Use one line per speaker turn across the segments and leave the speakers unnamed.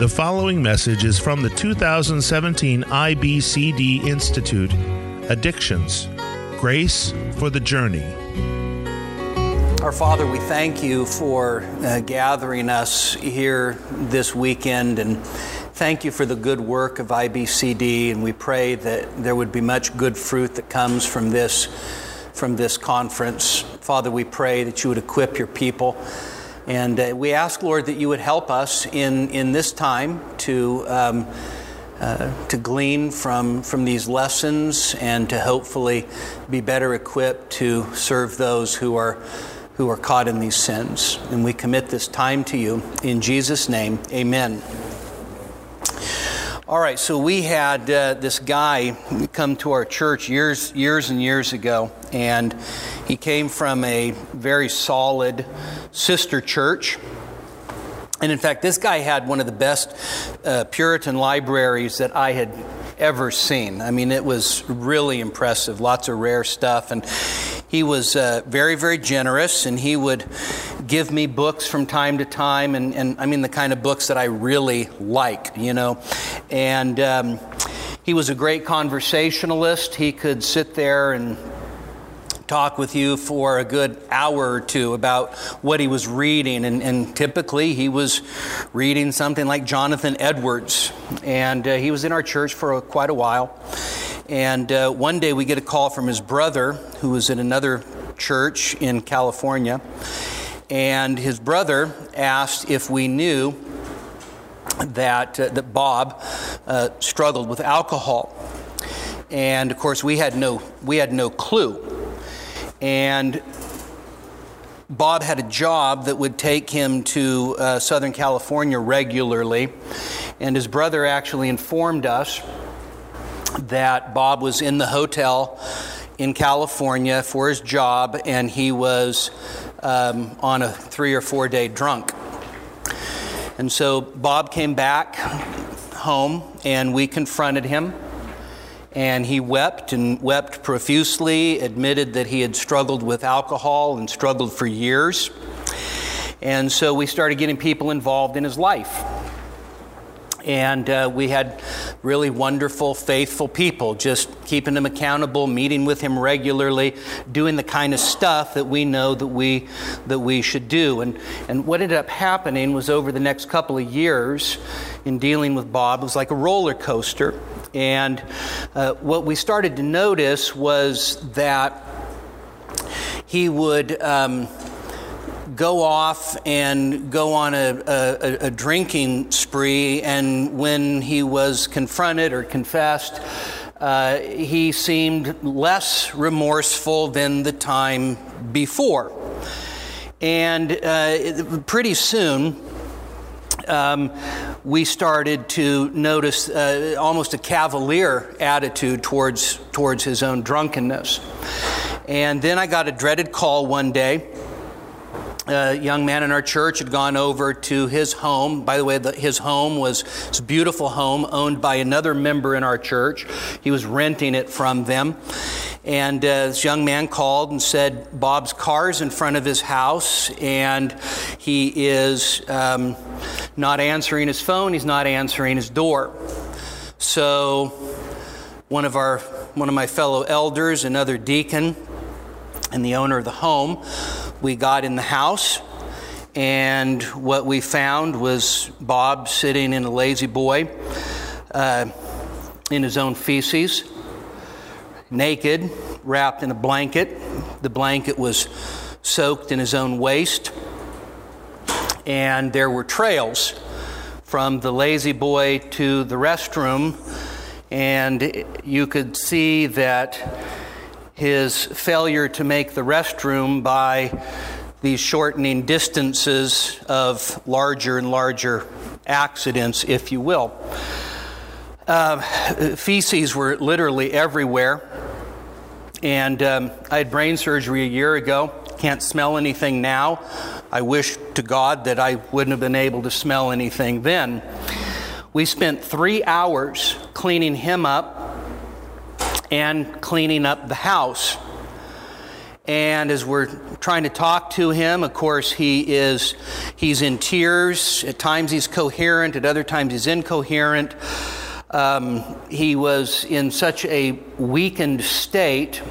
The following message is from the 2017 IBCD Institute Addictions Grace for the Journey.
Our Father, we thank you for uh, gathering us here this weekend and thank you for the good work of IBCD. And we pray that there would be much good fruit that comes from this, from this conference. Father, we pray that you would equip your people. And uh, we ask, Lord, that you would help us in, in this time to, um, uh, to glean from, from these lessons and to hopefully be better equipped to serve those who are, who are caught in these sins. And we commit this time to you. In Jesus' name, amen. All right, so we had uh, this guy come to our church years, years and years ago, and he came from a very solid sister church. And in fact, this guy had one of the best uh, Puritan libraries that I had ever seen. I mean, it was really impressive, lots of rare stuff. And he was uh, very, very generous, and he would give me books from time to time, and, and I mean, the kind of books that I really like, you know. And um, he was a great conversationalist. He could sit there and talk with you for a good hour or two about what he was reading. And, and typically, he was reading something like Jonathan Edwards. And uh, he was in our church for a, quite a while. And uh, one day, we get a call from his brother, who was in another church in California. And his brother asked if we knew that, uh, that Bob uh, struggled with alcohol. And of course, we had no, we had no clue. And Bob had a job that would take him to uh, Southern California regularly. And his brother actually informed us that Bob was in the hotel in California for his job and he was um, on a three or four day drunk. And so Bob came back home and we confronted him and he wept and wept profusely, admitted that he had struggled with alcohol and struggled for years. And so we started getting people involved in his life. And uh, we had really wonderful, faithful people just keeping him accountable, meeting with him regularly, doing the kind of stuff that we know that we, that we should do. And, and what ended up happening was over the next couple of years in dealing with Bob, it was like a roller coaster. And uh, what we started to notice was that he would um, go off and go on a, a, a, drinking spree, and when he was confronted or confessed, uh, he seemed less remorseful than the time before. And uh, pretty soon, um, we started to notice uh, almost a cavalier attitude towards, towards his own drunkenness. And then I got a dreaded call one day. A young man in our church had gone over to his home. By the way, the, his home was a beautiful home owned by another member in our church. He was renting it from them. And uh, this young man called and said, Bob's car's in front of his house, and he is um, not answering his phone, he's not answering his door. So, one of, our, one of my fellow elders, another deacon, and the owner of the home, we got in the house, and what we found was Bob sitting in a La-Z-Boy uh, in his own feces naked, wrapped in a blanket. The blanket was soaked in his own waste. And there were trails from the La-Z-Boy to the restroom. And you could see that his failure to make the restroom by these shortening distances of larger and larger accidents, if you will. Uh, feces were literally everywhere. And um, I had brain surgery a year ago. Can't smell anything now. I wish to God that I wouldn't have been able to smell anything then. We spent three hours cleaning him up and cleaning up the house. And as we're trying to talk to him, of course, he is he's in tears. At times he's coherent, at other times he's incoherent. Um, he was in such a weakened state.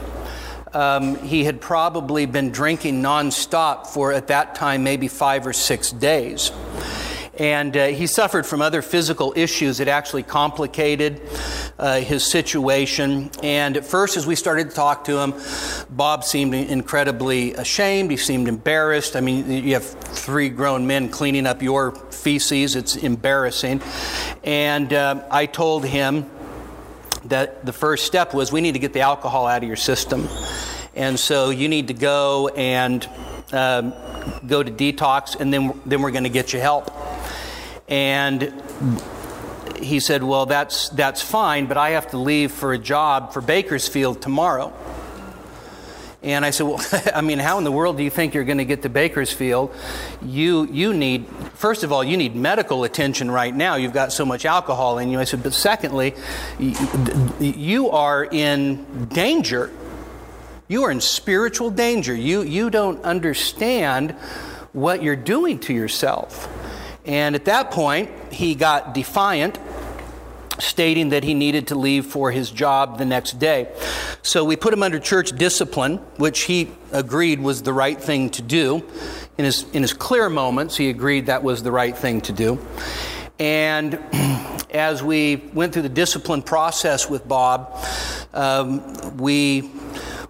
Um, he had probably been drinking nonstop for, at that time, maybe five or six days. And uh, he suffered from other physical issues that actually complicated uh, his situation. And at first, as we started to talk to him, Bob seemed incredibly ashamed. He seemed embarrassed. I mean, you have three grown men cleaning up your feces, it's embarrassing. And uh, I told him that the first step was we need to get the alcohol out of your system. And so you need to go and um, go to detox, and then, then we're going to get you help. And he said, Well, that's, that's fine, but I have to leave for a job for Bakersfield tomorrow. And I said, Well, I mean, how in the world do you think you're going to get to Bakersfield? You, you need, first of all, you need medical attention right now. You've got so much alcohol in you. I said, But secondly, you are in danger. You are in spiritual danger. You, you don't understand what you're doing to yourself. And at that point, he got defiant, stating that he needed to leave for his job the next day. So we put him under church discipline, which he agreed was the right thing to do. In his, in his clear moments, he agreed that was the right thing to do. And as we went through the discipline process with Bob, um, we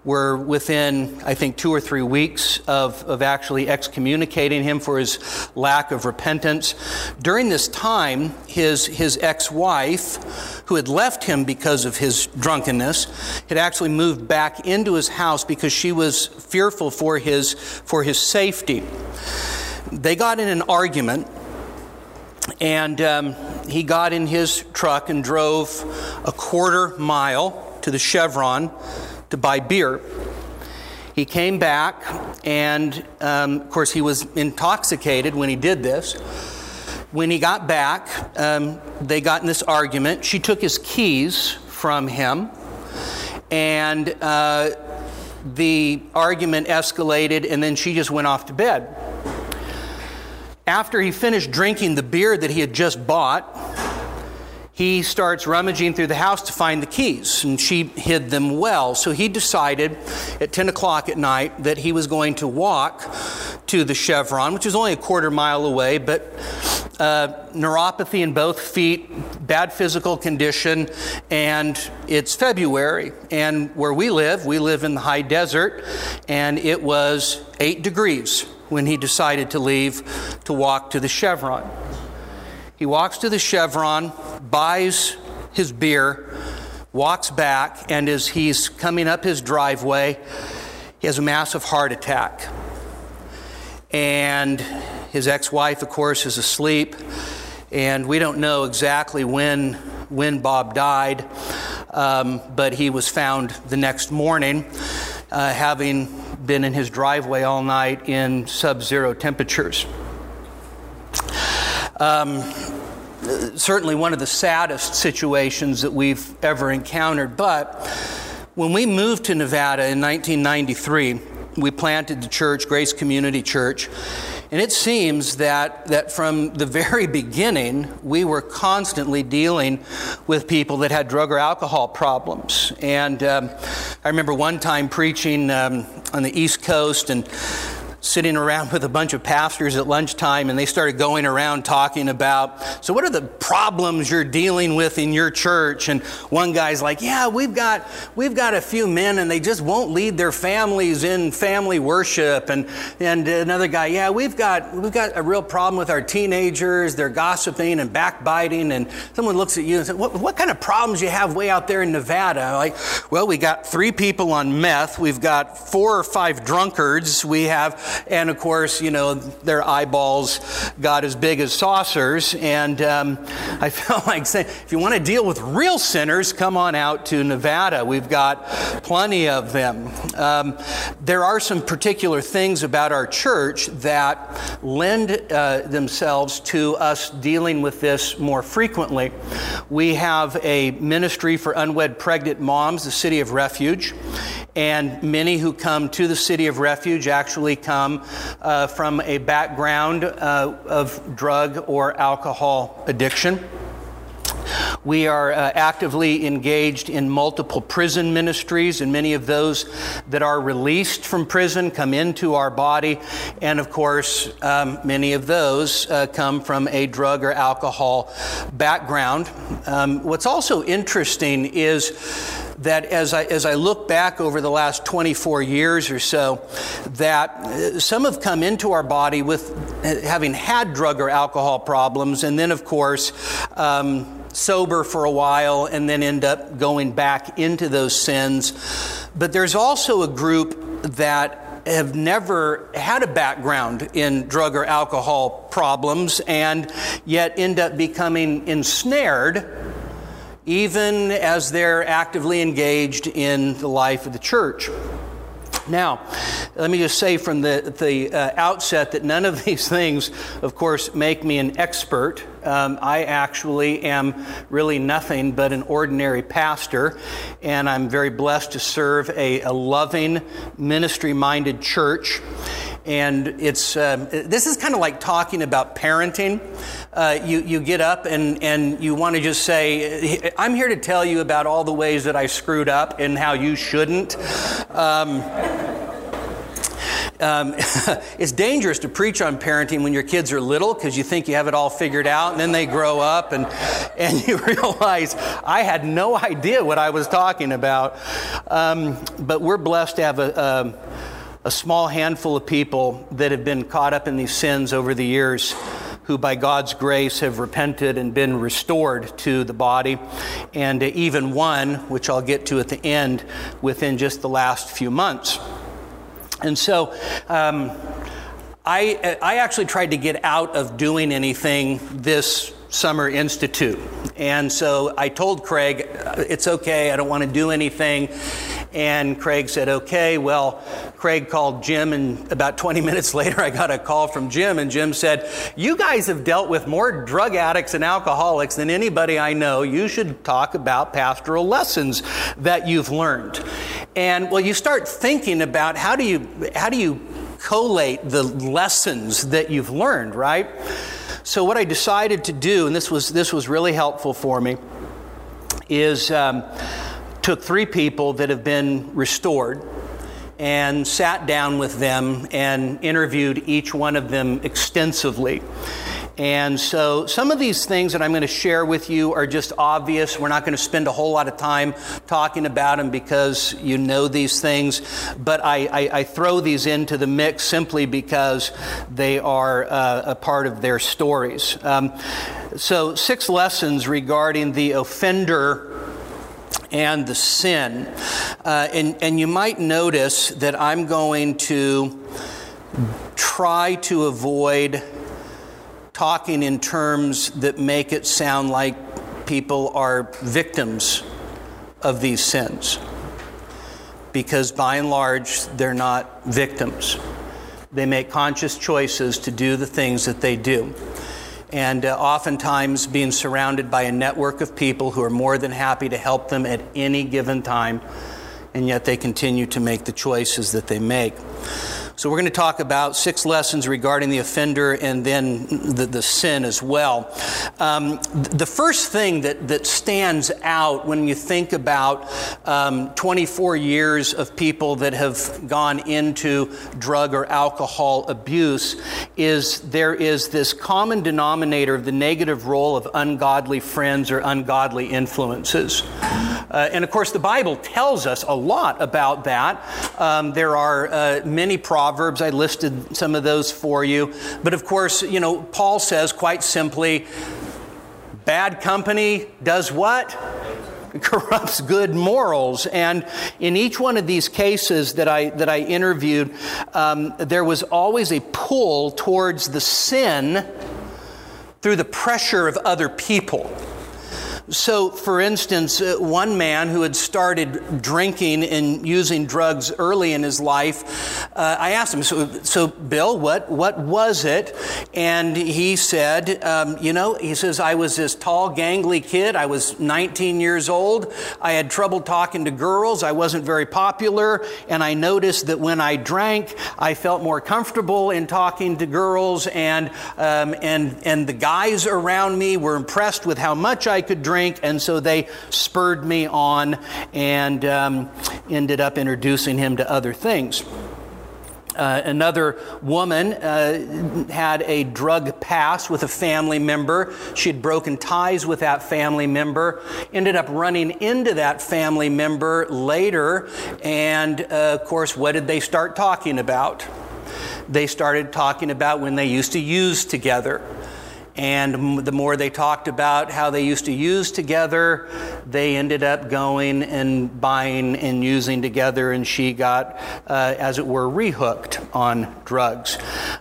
were within, I think, two or three weeks of, of actually excommunicating him for his lack of repentance. During this time, his, his ex wife, who had left him because of his drunkenness, had actually moved back into his house because she was fearful for his, for his safety. They got in an argument. And um, he got in his truck and drove a quarter mile to the Chevron to buy beer. He came back, and um, of course, he was intoxicated when he did this. When he got back, um, they got in this argument. She took his keys from him, and uh, the argument escalated, and then she just went off to bed. After he finished drinking the beer that he had just bought, he starts rummaging through the house to find the keys, and she hid them well. So he decided at 10 o'clock at night that he was going to walk to the Chevron, which is only a quarter mile away, but uh, neuropathy in both feet, bad physical condition, and it's February. And where we live, we live in the high desert, and it was eight degrees when he decided to leave to walk to the Chevron. He walks to the Chevron, buys his beer, walks back, and as he's coming up his driveway, he has a massive heart attack. And his ex wife, of course, is asleep. And we don't know exactly when, when Bob died, um, but he was found the next morning, uh, having been in his driveway all night in sub zero temperatures. Um, certainly one of the saddest situations that we've ever encountered. But when we moved to Nevada in 1993, we planted the church, Grace Community Church. And it seems that, that from the very beginning, we were constantly dealing with people that had drug or alcohol problems. And um, I remember one time preaching um, on the East Coast, and sitting around with a bunch of pastors at lunchtime and they started going around talking about so what are the problems you're dealing with in your church? And one guy's like yeah we've got we've got a few men and they just won't lead their families in family worship. And and another guy yeah we've got we've got a real problem with our teenagers. They're gossiping and backbiting and someone looks at you and says what, what kind of problems you have way out there in nevada like well we got three people on meth. We've got four or five drunkards. We have and of course, you know, their eyeballs got as big as saucers. And um, I felt like saying, if you want to deal with real sinners, come on out to Nevada. We've got plenty of them. Um, there are some particular things about our church that lend uh, themselves to us dealing with this more frequently. We have a ministry for unwed pregnant moms, the City of Refuge. And many who come to the city of refuge actually come uh, from a background uh, of drug or alcohol addiction. We are uh, actively engaged in multiple prison ministries, and many of those that are released from prison come into our body. And of course, um, many of those uh, come from a drug or alcohol background. Um, what's also interesting is that as I, as I look back over the last 24 years or so, that uh, some have come into our body with uh, having had drug or alcohol problems, and then, of course, um, sober for a while and then end up going back into those sins. But there's also a group that have never had a background in drug or alcohol problems and yet end up becoming ensnared even as they're actively engaged in the life of the church. Now, let me just say from the, the uh, outset that none of these things, of course, make me an expert. Um, I actually am really nothing but an ordinary pastor, and I'm very blessed to serve a, a loving, ministry minded church. And it's, uh, this is kind of like talking about parenting. Uh, you, you get up and, and you want to just say, I'm here to tell you about all the ways that I screwed up and how you shouldn't. Um, um, it's dangerous to preach on parenting when your kids are little because you think you have it all figured out, and then they grow up and, and you realize I had no idea what I was talking about. Um, but we're blessed to have a, a, a small handful of people that have been caught up in these sins over the years who by God's grace have repented and been restored to the body, and even one, which I'll get to at the end, within just the last few months. And so um, I, I actually tried to get out of doing anything this Summer Institute. And so I told Craig, it's okay, I don't want to do anything. And Craig said, okay. Well, Craig called Jim, and about 20 minutes later, I got a call from Jim, and Jim said, You guys have dealt with more drug addicts and alcoholics than anybody I know. You should talk about pastoral lessons that you've learned. And well, you start thinking about how do you, how do you collate the lessons that you've learned, right? So, what I decided to do, and this was, this was really helpful for me, is um, took three people that have been restored and sat down with them and interviewed each one of them extensively. And so some of these things that I'm going to share with you are just obvious. We're not going to spend a whole lot of time talking about them because you know these things. But I, I, I throw these into the mix simply because they are uh, a part of their stories. Um, so, six lessons regarding the offender and the sin. Uh, and, and you might notice that I'm going to try to avoid talking in terms that make it sound like people are victims of these sins. Because by and large, they're not victims. They make conscious choices to do the things that they do. And uh, oftentimes, being surrounded by a network of people who are more than happy to help them at any given time, and yet they continue to make the choices that they make. So, we're going to talk about six lessons regarding the offender and then the, the sin as well. Um, the first thing that, that stands out when you think about um, 24 years of people that have gone into drug or alcohol abuse is there is this common denominator of the negative role of ungodly friends or ungodly influences. Uh, and of course, the Bible tells us a lot about that. Um, there are uh, many Proverbs. I listed some of those for you. But of course, you know, Paul says quite simply bad company does what? corrupts good morals. And in each one of these cases that I, that I interviewed, um, there was always a pull towards the sin through the pressure of other people. So, for instance, uh, one man who had started drinking and using drugs early in his life, uh, I asked him, so, so, Bill, what, what was it? And he said, um, You know, he says, I was this tall, gangly kid. I was 19 years old. I had trouble talking to girls. I wasn't very popular. And I noticed that when I drank, I felt more comfortable in talking to girls. And, um, and, and the guys around me were impressed with how much I could drink drink, and so they spurred me on and um, ended up introducing him to other things. Uh, another woman uh, had a drug past with a family member. She had broken ties with that family member, ended up running into that family member later, and uh, of course, what did they start talking about? They started talking about when they used to use together. And the more they talked about how they used to use together, they ended up going and buying and using together, and she got, uh, as it were, rehooked on drugs.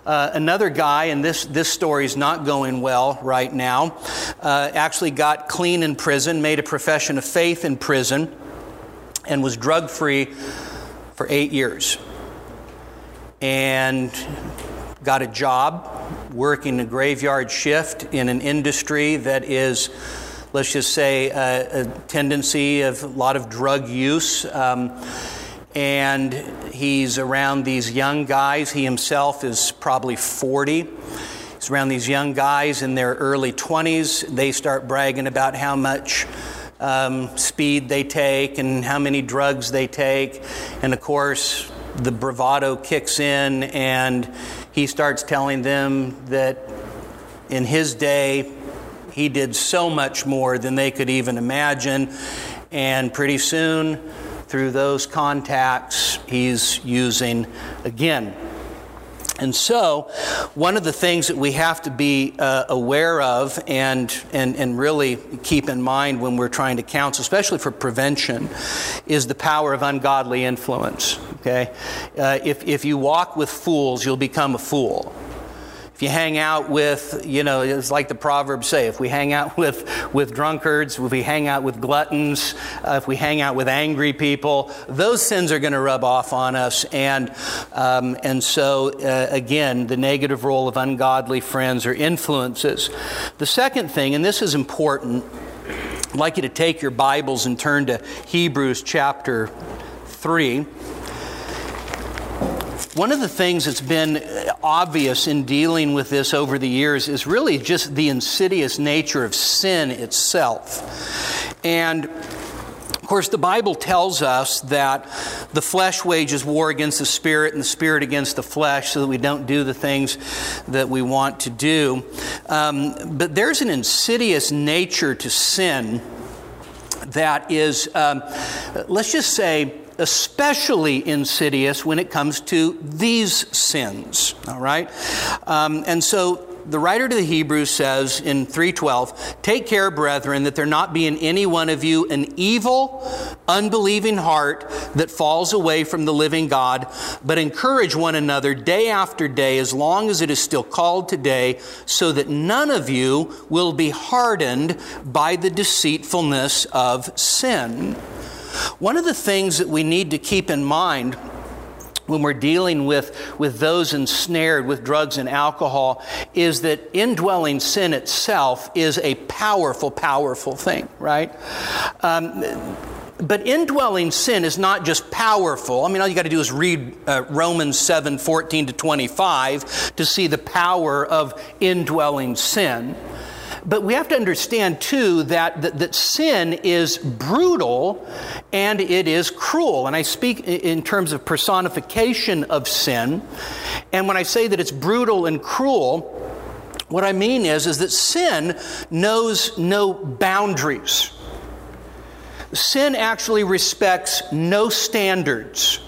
Uh, another guy, and this, this story is not going well right now, uh, actually got clean in prison, made a profession of faith in prison, and was drug free for eight years. And got a job working a graveyard shift in an industry that is, let's just say, a, a tendency of a lot of drug use. Um, and he's around these young guys. He himself is probably 40. He's around these young guys in their early 20s. They start bragging about how much um, speed they take and how many drugs they take. And of course, the bravado kicks in, and he starts telling them that in his day, he did so much more than they could even imagine. And pretty soon, through those contacts, he's using again. And so, one of the things that we have to be uh, aware of and, and, and really keep in mind when we're trying to counsel, especially for prevention, is the power of ungodly influence. Okay? Uh, if, if you walk with fools, you'll become a fool. If you hang out with, you know, it's like the Proverbs say if we hang out with, with drunkards, if we hang out with gluttons, uh, if we hang out with angry people, those sins are going to rub off on us. And, um, and so, uh, again, the negative role of ungodly friends or influences. The second thing, and this is important, I'd like you to take your Bibles and turn to Hebrews chapter 3. One of the things that's been obvious in dealing with this over the years is really just the insidious nature of sin itself. And of course, the Bible tells us that the flesh wages war against the spirit and the spirit against the flesh so that we don't do the things that we want to do. Um, but there's an insidious nature to sin that is, um, let's just say, especially insidious when it comes to these sins. All right? Um, and so the writer to the Hebrews says in 3:12, "Take care, brethren, that there not be in any one of you an evil, unbelieving heart that falls away from the living God, but encourage one another day after day as long as it is still called today, so that none of you will be hardened by the deceitfulness of sin." One of the things that we need to keep in mind when we're dealing with, with those ensnared with drugs and alcohol is that indwelling sin itself is a powerful, powerful thing, right? Um, but indwelling sin is not just powerful. I mean, all you got to do is read uh, Romans 7 14 to 25 to see the power of indwelling sin. But we have to understand, too, that, that, that, sin is brutal and it is cruel. And I speak in terms of personification of sin. And when I say that it's brutal and cruel, what I mean is, is that sin knows no boundaries. Sin actually respects no standards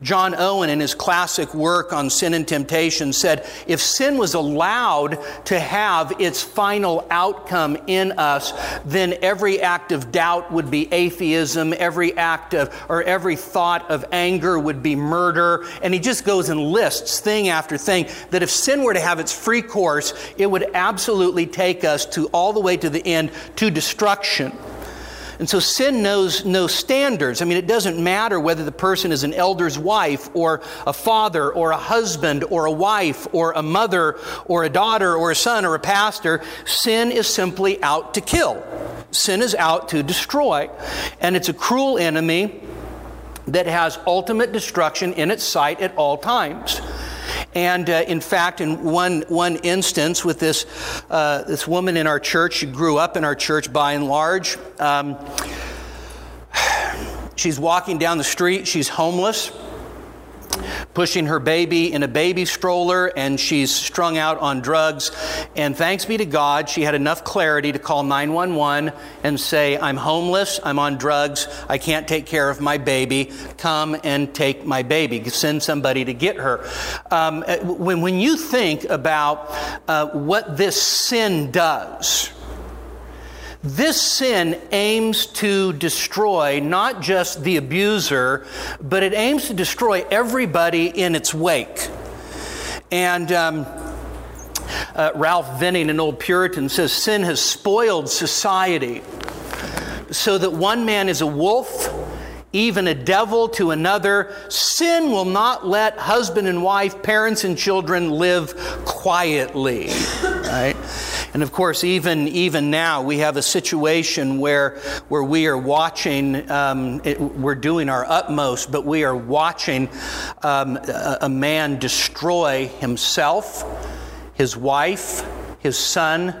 John Owen, in his classic work on sin and temptation, said if sin was allowed to have its final outcome in us, then every act of doubt would be atheism, every act of, or every thought of anger would be murder. And he just goes and lists thing after thing that if sin were to have its free course, it would absolutely take us to all the way to the end to destruction. And so sin knows no standards. I mean, it doesn't matter whether the person is an elder's wife or a father or a husband or a wife or a mother or a daughter or a son or a pastor. Sin is simply out to kill. Sin is out to destroy. And it's a cruel enemy that has ultimate destruction in its sight at all times. And uh, in fact, in one, one instance with this, uh, this woman in our church, she grew up in our church by and large. Um, she's walking down the street, she's homeless pushing her baby in a baby stroller, and she's strung out on drugs. And thanks be to God, she had enough clarity to call 911 and say, I'm homeless, I'm on drugs, I can't take care of my baby. Come and take my baby. Send somebody to get her. Um, when, when you think about uh, what this sin does, this sin aims to destroy not just the abuser, but it aims to destroy everybody in its wake. And um, uh, Ralph Venning, an old Puritan, says sin has spoiled society so that one man is a wolf, even a devil to another. Sin will not let husband and wife, parents and children live quietly. Right? And of course, even, even now, we have a situation where, where we are watching, um, it, we're doing our utmost, but we are watching um, a, a man destroy himself, his wife, his son,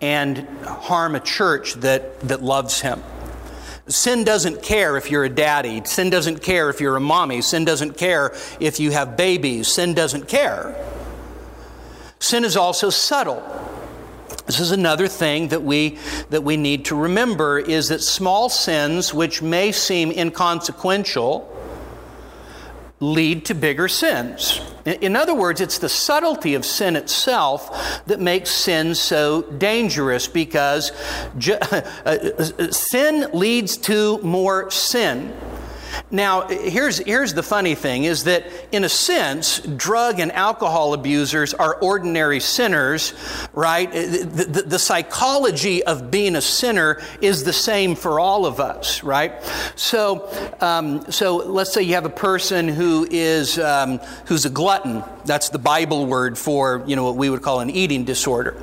and harm a church that, that loves him. Sin doesn't care if you're a daddy. Sin doesn't care if you're a mommy. Sin doesn't care if you have babies. Sin doesn't care. Sin is also subtle. This is another thing that we, that we need to remember is that small sins, which may seem inconsequential, lead to bigger sins. In other words, it's the subtlety of sin itself that makes sin so dangerous because ju- uh, sin leads to more sin. Now, here's, here's the funny thing is that, in a sense, drug and alcohol abusers are ordinary sinners, right? The, the, the, psychology of being a sinner is the same for all of us, right? So, um, so let's say you have a person who is um, who's a glutton. That's the Bible word for you know what we would call an eating disorder.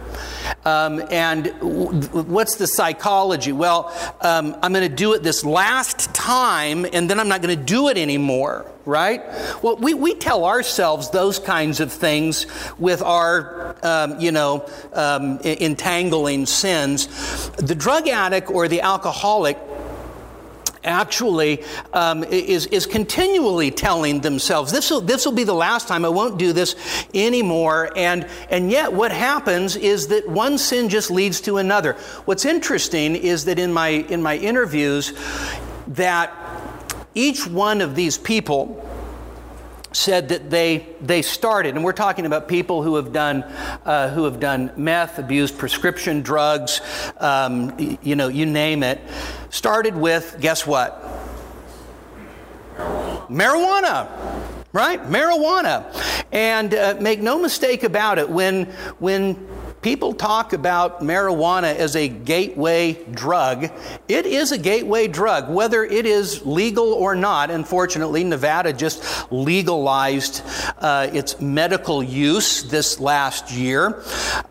Um, and what's the psychology? Well, um, I'm going to do it this last time, and then I'm not going to do it anymore, right? Well, we, we tell ourselves those kinds of things with our, um, you know, um, entangling sins. The drug addict or the alcoholic actually um, is, is continually telling themselves, this will, this will be the last time, I won't do this anymore. And, and yet, what happens is that one sin just leads to another. What's interesting is that in my, in my interviews, that each one of these people, said that they they started, and we're talking about people who have done uh, who have done meth, abused prescription drugs, um, you know, you name it. Started with guess what? Marijuana. Right, marijuana, and uh, make no mistake about it. When when people talk about marijuana as a gateway drug. It is a gateway drug, whether it is legal or not. Unfortunately, Nevada just legalized uh, its medical use this last year.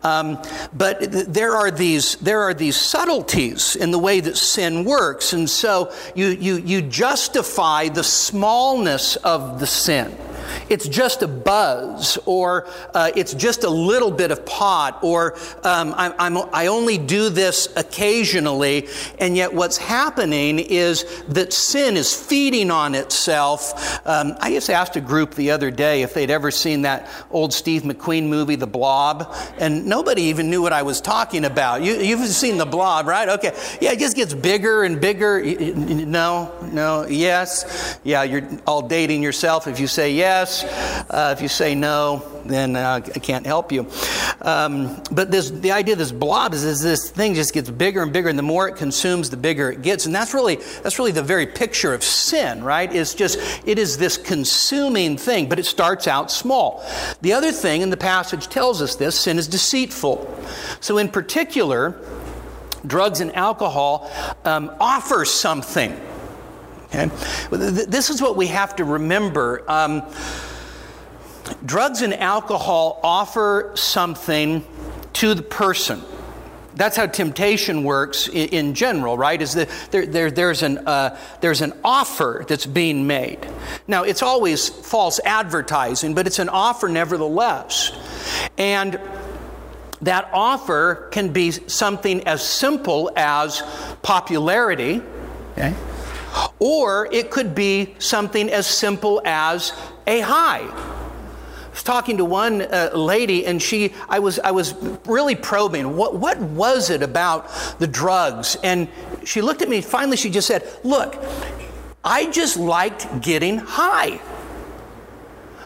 Um, but there are these there are these subtleties in the way that sin works, and so you you you justify the smallness of the sin it's just a buzz, or uh, it's just a little bit of pot, or um, I'm, I'm, i only do this occasionally. And yet, what's happening is that sin is feeding on itself. Um, I just asked a group the other day if they'd ever seen that old Steve McQueen movie, The Blob, and nobody even knew what I was talking about. You, you've seen The Blob, right? Okay. Yeah, it just gets bigger and bigger. No, no, yes. Yeah, you're all dating yourself if you say yes. Uh, if you say no, then uh, I can't help you. Um, but this, the idea of this blob is, is this thing just gets bigger and bigger, and the more it consumes, the bigger it gets. And that's really, that's really the very picture of sin, right? It's just, it is this consuming thing, but it starts out small. The other thing, and the passage tells us this, sin is deceitful. So in particular, drugs and alcohol um, offer something. Okay? This is what we have to remember. Um, drugs and alcohol offer something to the person. That's how temptation works in, in general, right? Is that there, there, there's, an, uh, there's an offer that's being made. Now, it's always false advertising, but it's an offer nevertheless. And that offer can be something as simple as popularity, okay? Or it could be something as simple as a high I was talking to one uh, lady, and she, I was, I was really probing. What, what was it about the drugs? And she looked at me. Finally, she just said, "Look, I just liked getting high."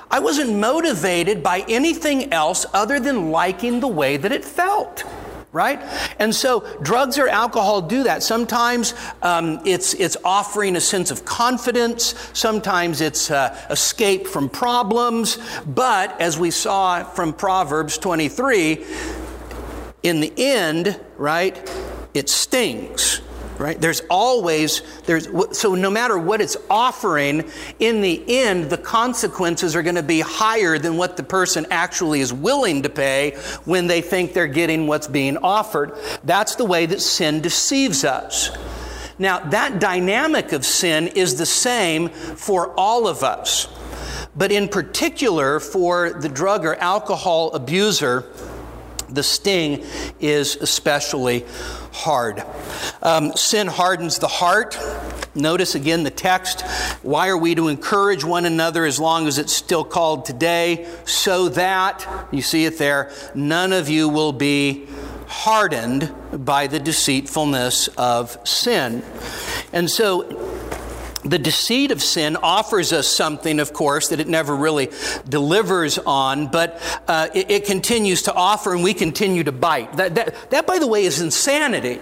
I wasn't motivated by anything else other than liking the way that it felt right? And so drugs or alcohol do that. Sometimes um, it's, it's offering a sense of confidence, sometimes it's uh, escape from problems, but as we saw from Proverbs 23, in the end, right, it stings right? There's always there's so no matter what it's offering in the end the consequences are going to be higher than what the person actually is willing to pay when they think they're getting what's being offered. That's the way that sin deceives us. Now that dynamic of sin is the same for all of us but in particular for the drug or alcohol abuser the sting is especially hard. Um, sin hardens the heart. Notice again the text. Why are we to encourage one another as long as it's still called today? So that, you see it there, none of you will be hardened by the deceitfulness of sin. And so, the deceit of sin offers us something, of course, that it never really delivers on, but uh, it, it, continues to offer and we continue to bite. That, that, that, by the way, is insanity,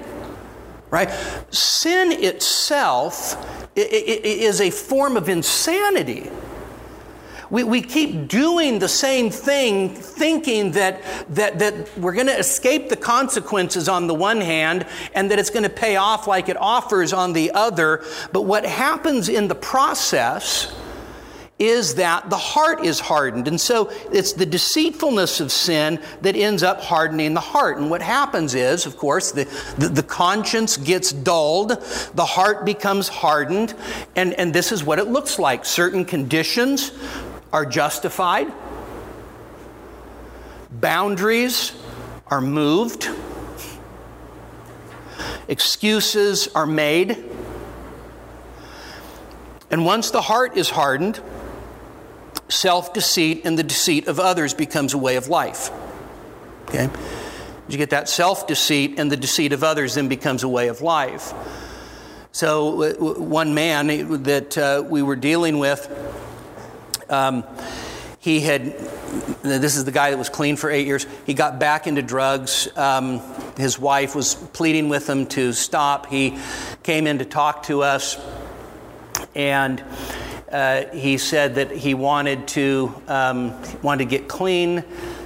right? Sin itself is a form of insanity. We, we keep doing the same thing, thinking that, that, that we're going to escape the consequences on the one hand and that it's going to pay off like it offers on the other. But what happens in the process is that the heart is hardened. And so it's the deceitfulness of sin that ends up hardening the heart. And what happens is, of course, the, the, the, conscience gets dulled, the heart becomes hardened, and, and this is what it looks like. Certain conditions are justified, boundaries are moved, excuses are made. And once the heart is hardened, self deceit and the deceit of others becomes a way of life. Okay? You get that self deceit and the deceit of others then becomes a way of life. So, one man that uh, we were dealing with, um, he had, this is the guy that was clean for eight years. He got back into drugs. Um, his wife was pleading with him to stop. He came in to talk to us, and uh, he said that he wanted to um, wanted to get clean,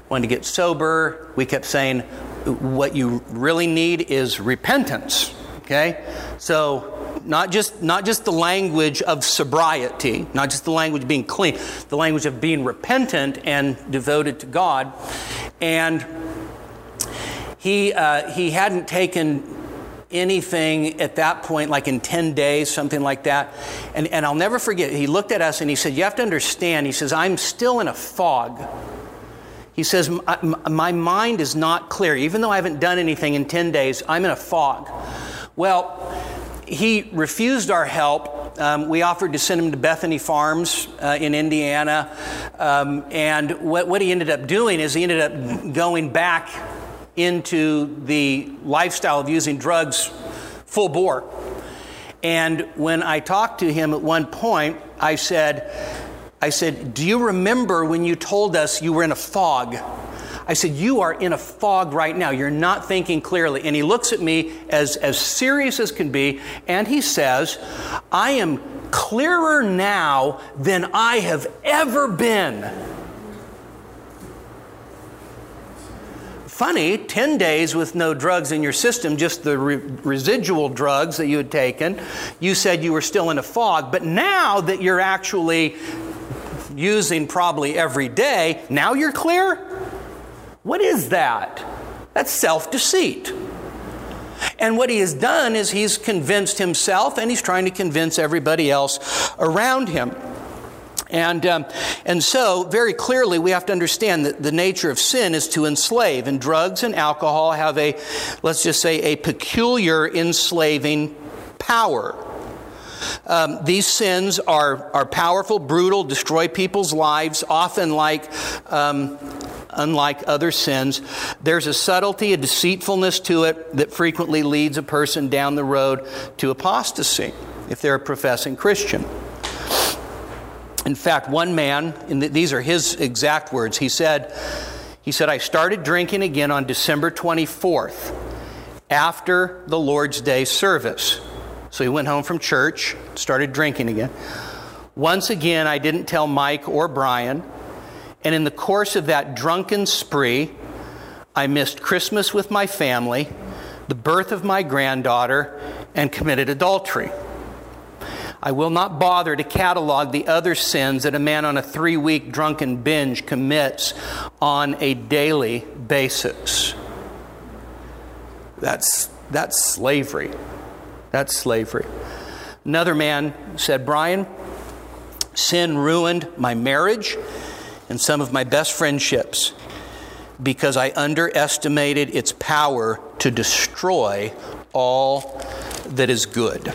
wanted to get sober. We kept saying, what you really need is repentance. Okay, so not just, not just the language of sobriety, not just the language of being clean, the language of being repentant and devoted to God. And he, uh, he hadn't taken anything at that point, like in 10 days, something like that. And, and I'll never forget, he looked at us and he said, You have to understand, he says, I'm still in a fog. He says, My mind is not clear. Even though I haven't done anything in 10 days, I'm in a fog. Well, he refused our help. Um, we offered to send him to Bethany Farms uh, in Indiana. Um, and what, what he ended up doing is he ended up going back into the lifestyle of using drugs full bore. And when I talked to him at one point, I said, I said, Do you remember when you told us you were in a fog? I said, You are in a fog right now. You're not thinking clearly. And he looks at me as, as serious as can be, and he says, I am clearer now than I have ever been. Funny, 10 days with no drugs in your system, just the re- residual drugs that you had taken, you said you were still in a fog. But now that you're actually using probably every day, now you're clear? What is that? That's self deceit. And what he has done is he's convinced himself and he's trying to convince everybody else around him. And, um, and so, very clearly, we have to understand that the nature of sin is to enslave. And drugs and alcohol have a, let's just say, a peculiar enslaving power. Um, these sins are, are powerful, brutal, destroy people's lives, often like um, unlike other sins. There's a subtlety, a deceitfulness to it that frequently leads a person down the road to apostasy if they're a professing Christian. In fact, one man, and these are his exact words, he said, he said, I started drinking again on December 24th after the Lord's Day service. So he went home from church, started drinking again. Once again, I didn't tell Mike or Brian. And in the course of that drunken spree, I missed Christmas with my family, the birth of my granddaughter, and committed adultery. I will not bother to catalog the other sins that a man on a three week drunken binge commits on a daily basis. That's, that's slavery. That's slavery. Another man said, Brian, sin ruined my marriage and some of my best friendships because I underestimated its power to destroy all that is good.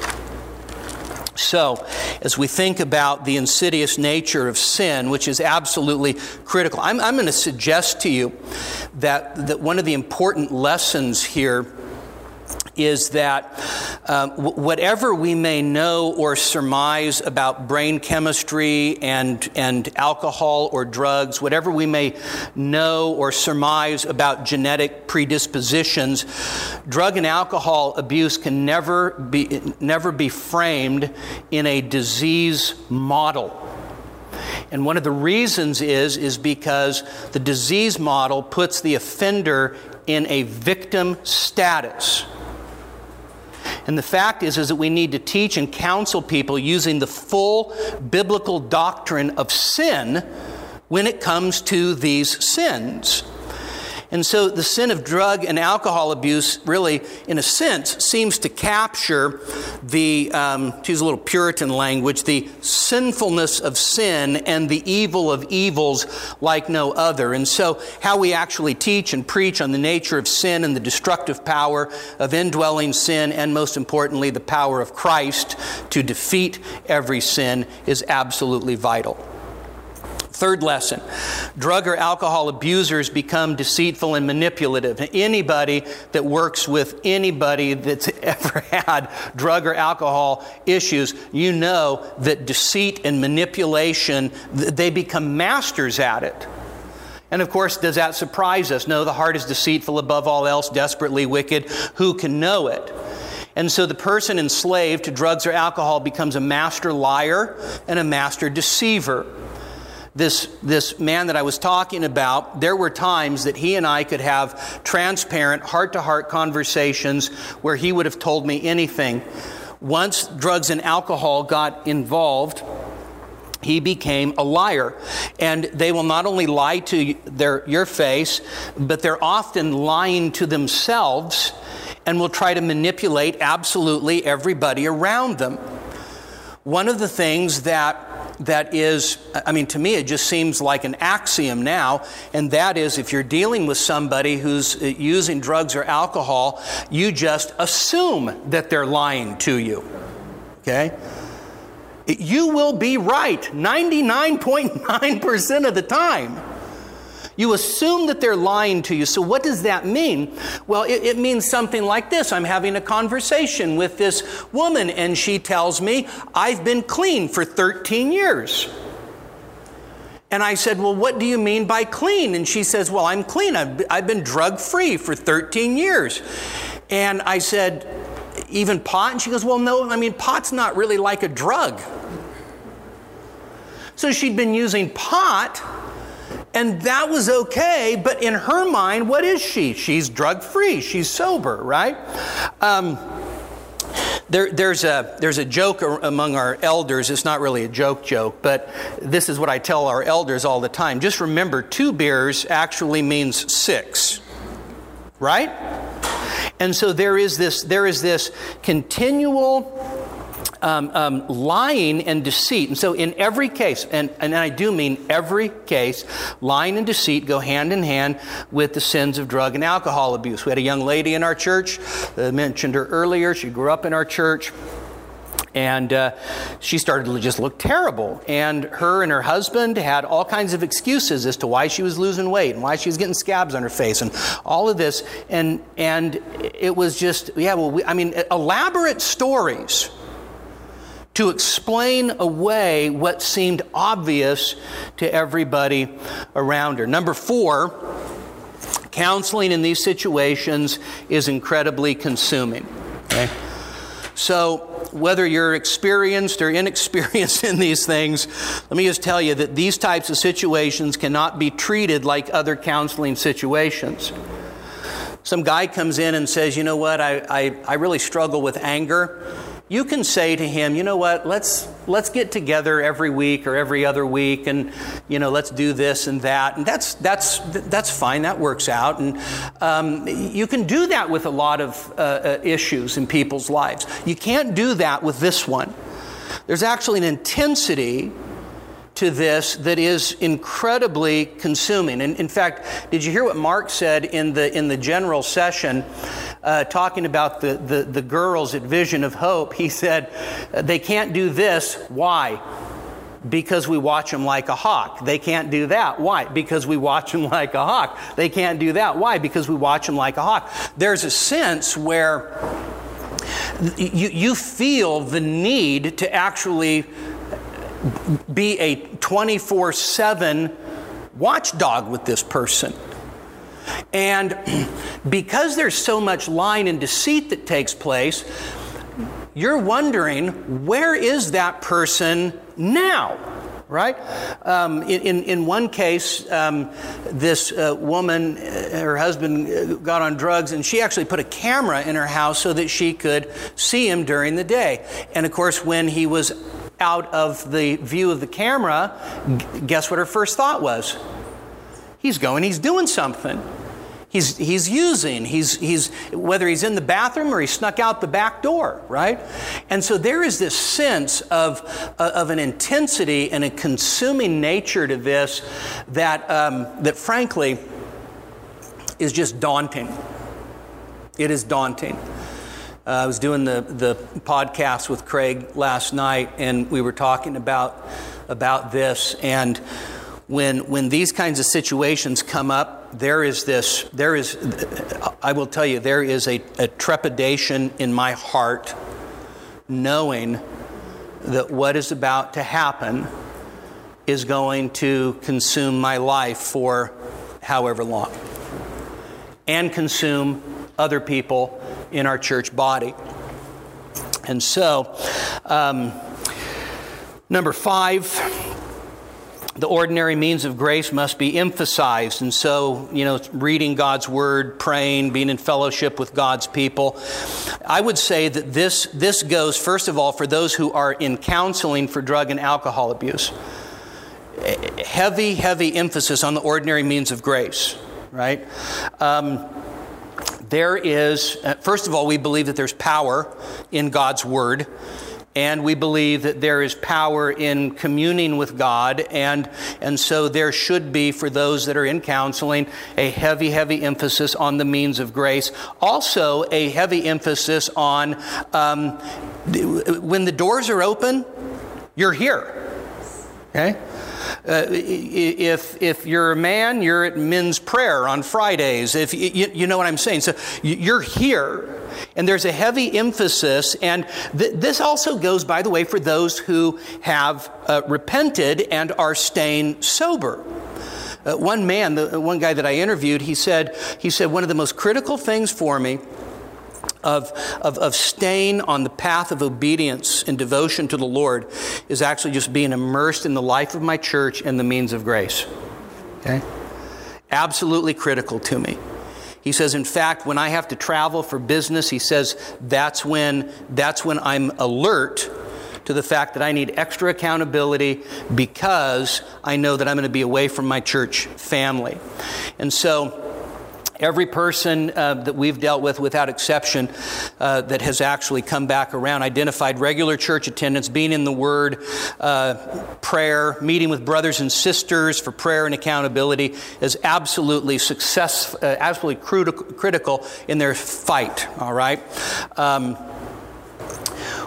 So, as we think about the insidious nature of sin, which is absolutely critical, I'm, I'm going to suggest to you that, that one of the important lessons here is that um, whatever we may know or surmise about brain chemistry and, and alcohol or drugs, whatever we may know or surmise about genetic predispositions, drug and alcohol abuse can never be, never be framed in a disease model. And one of the reasons is, is because the disease model puts the offender in a victim status. And the fact is, is that we need to teach and counsel people using the full biblical doctrine of sin when it comes to these sins. And so the sin of drug and alcohol abuse, really, in a sense, seems to capture the, um, to use a little Puritan language, the sinfulness of sin and the evil of evils like no other. And so, how we actually teach and preach on the nature of sin and the destructive power of indwelling sin, and most importantly, the power of Christ to defeat every sin, is absolutely vital. Third lesson drug or alcohol abusers become deceitful and manipulative. Anybody that works with anybody that's ever had drug or alcohol issues, you know that deceit and manipulation, they become masters at it. And of course, does that surprise us? No, the heart is deceitful above all else, desperately wicked. Who can know it? And so the person enslaved to drugs or alcohol becomes a master liar and a master deceiver this, this man that I was talking about, there were times that he and I could have transparent, heart to heart conversations where he would have told me anything. Once drugs and alcohol got involved, he became a liar. And they will not only lie to their, your face, but they're often lying to themselves and will try to manipulate absolutely everybody around them. One of the things that that is, I mean, to me, it just seems like an axiom now, and that is if you're dealing with somebody who's uh, using drugs or alcohol, you just assume that they're lying to you. Okay? You will be right 99.9% of the time. You assume that they're lying to you. So, what does that mean? Well, it, it, means something like this I'm having a conversation with this woman, and she tells me, I've been clean for 13 years. And I said, Well, what do you mean by clean? And she says, Well, I'm clean. I've, I've been drug free for 13 years. And I said, Even pot? And she goes, Well, no, I mean, pot's not really like a drug. So she'd been using pot and that was okay, but in her mind, what is she? She's drug free, she's sober, right? Um, there, there's, a, there's a joke among our elders. It's not really a joke joke, but this is what I tell our elders all the time. Just remember, two beers actually means six, right? And so there is this, there is this continual um, um, lying and deceit. And so, in every case, and, and I do mean every case, lying and deceit go hand in hand with the sins of drug and alcohol abuse. We had a young lady in our church, I mentioned her earlier. She grew up in our church. And uh, she started to just look terrible. And her and her husband had all kinds of excuses as to why she was losing weight and why she was getting scabs on her face and all of this. And, and it was just, yeah, well, we, I mean, elaborate stories to explain away what seemed obvious to everybody around her. Number four, counseling in these situations is incredibly consuming. Okay? So, whether you're experienced or inexperienced in these things, let me just tell you that these types of situations cannot be treated like other counseling situations. Some guy comes in and says, You know what, I, I, I really struggle with anger you can say to him, you know what, let's, let's get together every week or every other week and, you know, let's do this and that. And that's, that's, that's fine, that works out. And um, you can do that with a lot of uh, uh, issues in people's lives. You can't do that with this one. There's actually an intensity to this that is incredibly consuming. And in fact, did you hear what Mark said in the, in the general session? Uh, talking about the, the, the girls at Vision of Hope, he said, They can't do this. Why? because we watch them like a hawk. They can't do that. Why? Because we watch them like a hawk. They can't do that. Why? Because we watch them like a hawk. There's a sense where you, you feel the need to actually be a 24 7 watchdog with this person. And because there's so much lying and deceit that takes place, you're wondering where is that person now? Right? Um, in, in one case, um, this uh, woman, uh, her husband uh, got on drugs, and she actually put a camera in her house so that she could see him during the day. And of course, when he was out of the view of the camera, guess what her first thought was? He's going, he's doing something. He's, he's using, he's, he's, whether he's in the bathroom or he snuck out the back door, right? And so there is this sense of, uh, of an intensity and a consuming nature to this that, um, that frankly is just daunting. It is daunting. Uh, I was doing the, the podcast with Craig last night, and we were talking about, about this. And when, when these kinds of situations come up, there is this, there is, I will tell you, there is a, a trepidation in my heart knowing that what is about to happen is going to consume my life for however long and consume other people in our church body. And so, um, number five, the ordinary means of grace must be emphasized. And so, you know, reading God's word, praying, being in fellowship with God's people. I would say that this, this goes, first of all, for those who are in counseling for drug and alcohol abuse. Heavy, heavy emphasis on the ordinary means of grace, right? Um, there is, uh, first of all, we believe that there's power in God's Word. And we believe that there is power in communing with God. And, and so there should be, for those that are in counseling, a heavy, heavy emphasis on the means of grace. Also, a heavy emphasis on um, when the doors are open, you're here. Okay? Uh, if, if you're a man, you're at men's prayer on Fridays. If you, you know what I'm saying. So you're here, and there's a heavy emphasis. And th- this also goes, by the way, for those who have uh, repented and are staying sober. Uh, one man, the one guy that I interviewed, he said, he said, one of the most critical things for me of, of, of staying on the path of obedience and devotion to the Lord is actually just being immersed in the life of my church and the means of grace. Okay? Absolutely critical to me. He says, in fact, when I have to travel for business, he says that's when, that's when I'm alert to the fact that I need extra accountability because I know that I'm going to be away from my church family. And so, Every person uh, that we've dealt with, without exception, uh, that has actually come back around, identified regular church attendance, being in the Word, uh, prayer, meeting with brothers and sisters for prayer and accountability is absolutely success, uh, absolutely critical in their fight. All right. Um,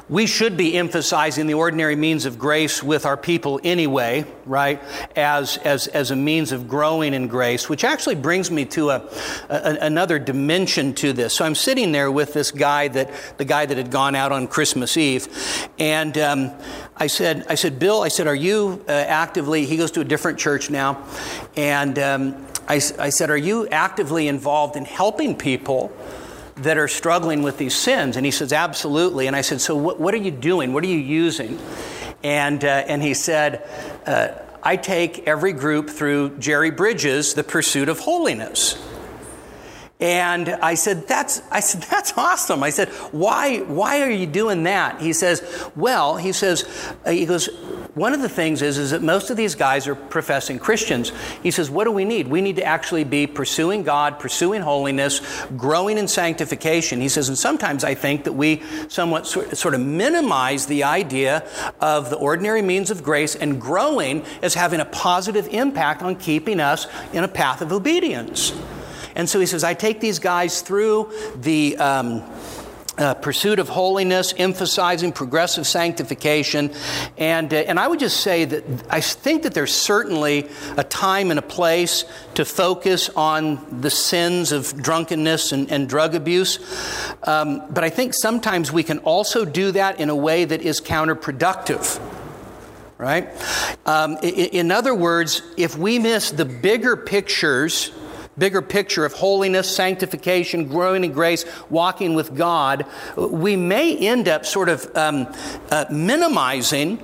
we should be emphasizing the ordinary means of grace with our people anyway, right? As, as, as a means of growing in grace, which actually brings me to a, a, another dimension to this. So I'm sitting there with this guy that, the guy that had gone out on Christmas Eve. And um, I said, I said, Bill, I said, are you uh, actively, he goes to a different church now. And um, I, I said, are you actively involved in helping people? That are struggling with these sins? And he says, Absolutely. And I said, So what, what are you doing? What are you using? And, uh, and he said, uh, I take every group through Jerry Bridges, The Pursuit of Holiness. And I said, that's, I said, that's awesome. I said, why, why are you doing that? He says, well, he says, uh, he goes, one of the things is, is that most of these guys are professing Christians. He says, what do we need? We need to actually be pursuing God, pursuing holiness, growing in sanctification. He says, and sometimes I think that we somewhat sort of minimize the idea of the ordinary means of grace and growing as having a positive impact on keeping us in a path of obedience. And so he says, I take these guys through the. Um, uh, pursuit of holiness, emphasizing progressive sanctification. And, uh, and I would just say that I think that there's certainly a time and a place to focus on the sins of drunkenness and, and drug abuse. Um, but I think sometimes we can also do that in a way that is counterproductive right? Um, in, in, other words, if we miss the bigger pictures bigger picture of holiness, sanctification, growing in grace, walking with God, we may end up sort of um, uh, minimizing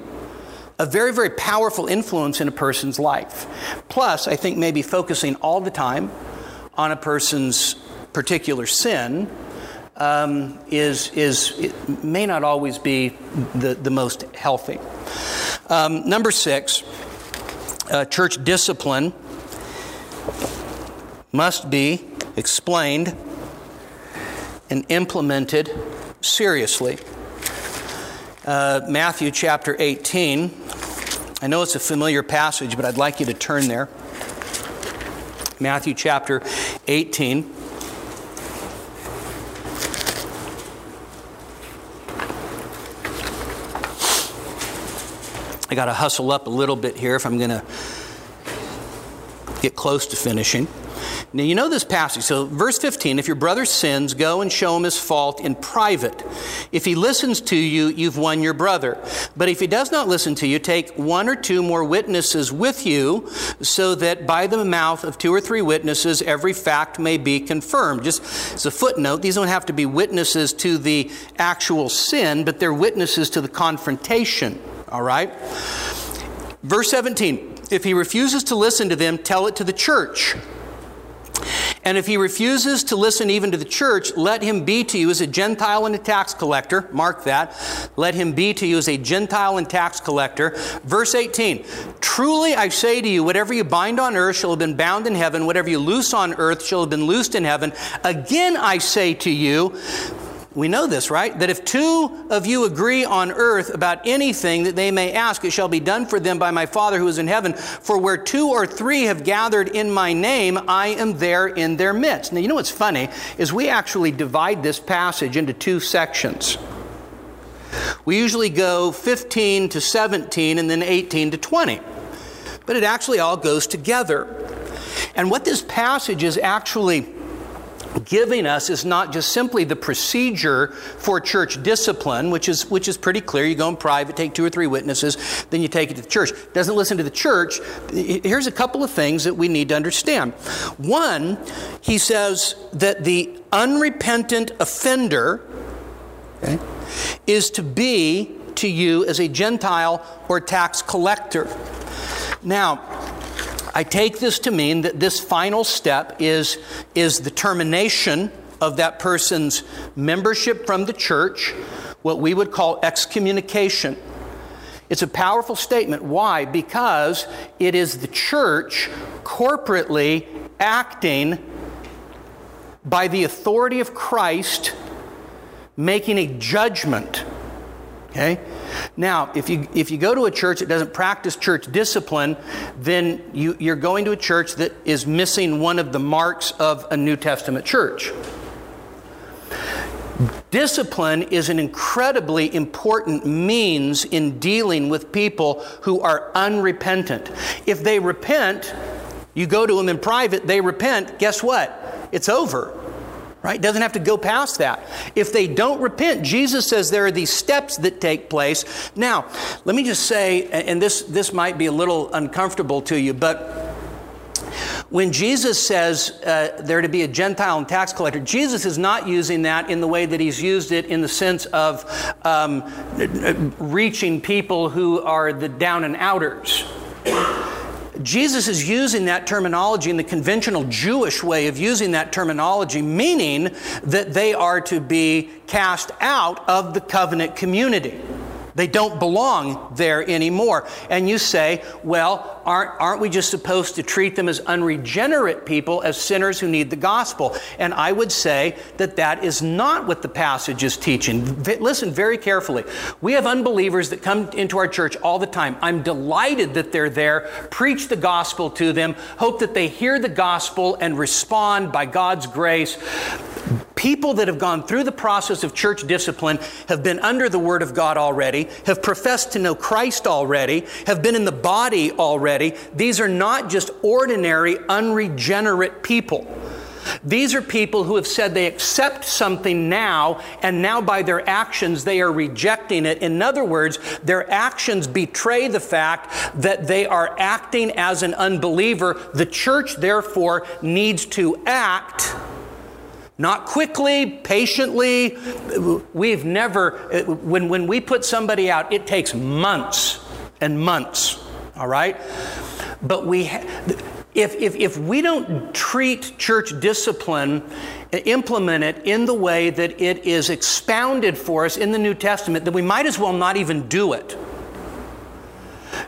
a very, very powerful influence in a person's life. Plus, I think maybe focusing all the time on a person's particular sin um, is, is may not always be the, the most healthy. Um, number six, uh, church discipline must be explained and implemented seriously. Uh, Matthew chapter 18. I know it's a familiar passage, but I'd like you to turn there. Matthew chapter 18. I got to hustle up a little bit here if I'm going to get close to finishing. Now, you know this passage. So, verse 15 if your brother sins, go and show him his fault in private. If he listens to you, you've won your brother. But if he does not listen to you, take one or two more witnesses with you, so that by the mouth of two or three witnesses, every fact may be confirmed. Just as a footnote, these don't have to be witnesses to the actual sin, but they're witnesses to the confrontation. All right? Verse 17 if he refuses to listen to them, tell it to the church. And if he refuses to listen even to the church, let him be to you as a Gentile and a tax collector. Mark that. Let him be to you as a Gentile and tax collector. Verse 18 Truly I say to you, whatever you bind on earth shall have been bound in heaven, whatever you loose on earth shall have been loosed in heaven. Again I say to you, we know this, right? That if two of you agree on earth about anything that they may ask, it shall be done for them by my Father who is in heaven. For where two or three have gathered in my name, I am there in their midst. Now, you know what's funny is we actually divide this passage into two sections. We usually go 15 to 17 and then 18 to 20. But it actually all goes together. And what this passage is actually giving us is not just simply the procedure for church discipline, which is, which is pretty clear. You go in private, take two or three witnesses, then you take it to the church. Doesn't listen to the church. Here's a couple of things that we need to understand. One, he says that the unrepentant offender okay, is to be to you as a Gentile or tax collector. Now, I take this to mean that this final step is, is the termination of that person's membership from the church, what we would call excommunication. It's a powerful statement. Why? Because it is the church corporately acting by the authority of Christ, making a judgment. Okay? Now, if you, if you go to a church that doesn't practice church discipline, then you, you're going to a church that is missing one of the marks of a New Testament church. Discipline is an incredibly important means in dealing with people who are unrepentant. If they repent, you go to them in private, they repent, guess what? It's over right? Doesn't have to go past that. If they don't repent, Jesus says there are these steps that take place. Now, let me just say, and this, this might be a little uncomfortable to you, but when Jesus says uh, there to be a Gentile and tax collector, Jesus is not using that in the way that he's used it in the sense of um, reaching people who are the down and outers. Jesus is using that terminology in the conventional Jewish way of using that terminology, meaning that they are to be cast out of the covenant community. They don't belong there anymore. And you say, well, aren't, aren't we just supposed to treat them as unregenerate people, as sinners who need the gospel? And I would say that that is not what the passage is teaching. V- listen very carefully. We have unbelievers that come into our church all the time. I'm delighted that they're there. Preach the gospel to them. Hope that they hear the gospel and respond by God's grace. People that have gone through the process of church discipline have been under the Word of God already, have professed to know Christ already, have been in the body already. These are not just ordinary, unregenerate people. These are people who have said they accept something now, and now by their actions they are rejecting it. In other words, their actions betray the fact that they are acting as an unbeliever. The church, therefore, needs to act not quickly, patiently. We've never, when, when we put somebody out, it takes months and months, all right? But we, if, if, if we don't treat church discipline, implement it in the way that it is expounded for us in the New Testament, then we might as well not even do it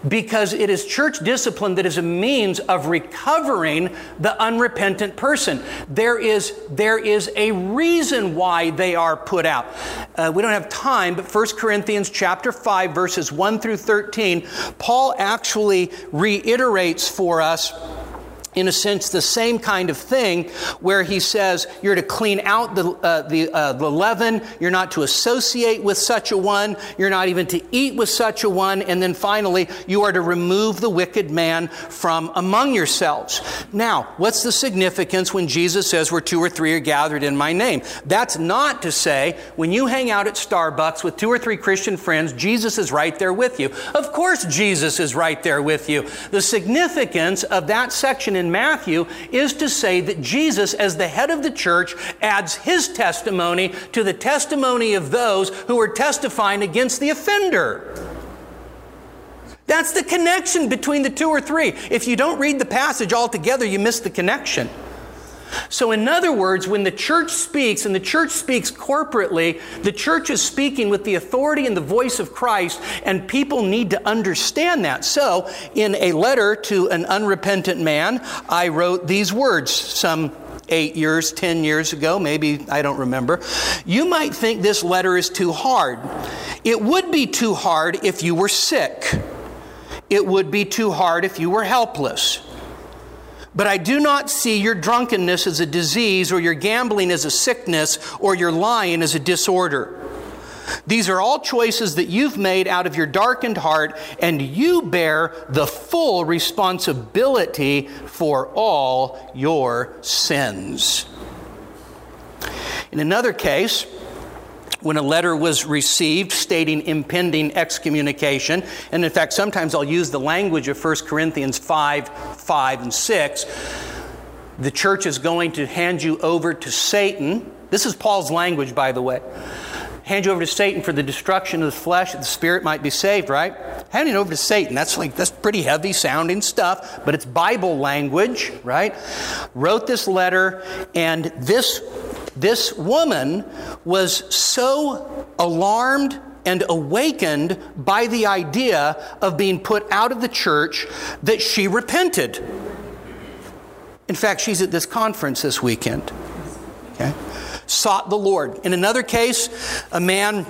because it is church discipline that is a means of recovering the unrepentant person. There is, there is a reason why they are put out. Uh, we don't have time, but 1 Corinthians chapter 5, verses 1 through 13, Paul actually reiterates for us in a sense, the same kind of thing where he says you're to clean out the, uh, the, uh, the leaven, you're not to associate with such a one, you're not even to eat with such a one, and then finally, you are to remove the wicked man from among yourselves. Now, what's the significance when Jesus says where two or three are gathered in my name? That's not to say when you hang out at Starbucks with two or three Christian friends, Jesus is right there with you. Of course, Jesus is right there with you. The significance of that section in Matthew is to say that Jesus, as the head of the church, adds his testimony to the testimony of those who are testifying against the offender. That's the connection between the two or three. If you don't read the passage altogether, you miss the connection. So, in other words, when the church speaks, and the church speaks corporately, the church is speaking with the authority and the voice of Christ, and people need to understand that. So, in a letter to an unrepentant man, I wrote these words some eight years, ten years ago, maybe I don't remember. You might think this letter is too hard. It would be too hard if you were sick, it would be too hard if you were helpless. But I do not see your drunkenness as a disease, or your gambling as a sickness, or your lying as a disorder. These are all choices that you've made out of your darkened heart, and you bear the full responsibility for all your sins. In another case, when a letter was received stating impending excommunication, and in fact, sometimes I'll use the language of 1 Corinthians 5 5 and 6. The church is going to hand you over to Satan. This is Paul's language, by the way. Hand you over to Satan for the destruction of the flesh, that the spirit might be saved, right? Handing over to Satan, that's like, that's pretty heavy sounding stuff, but it's Bible language, right? Wrote this letter, and this this woman was so alarmed and awakened by the idea of being put out of the church that she repented. In fact, she's at this conference this weekend. Okay? Sought the Lord. In another case, a man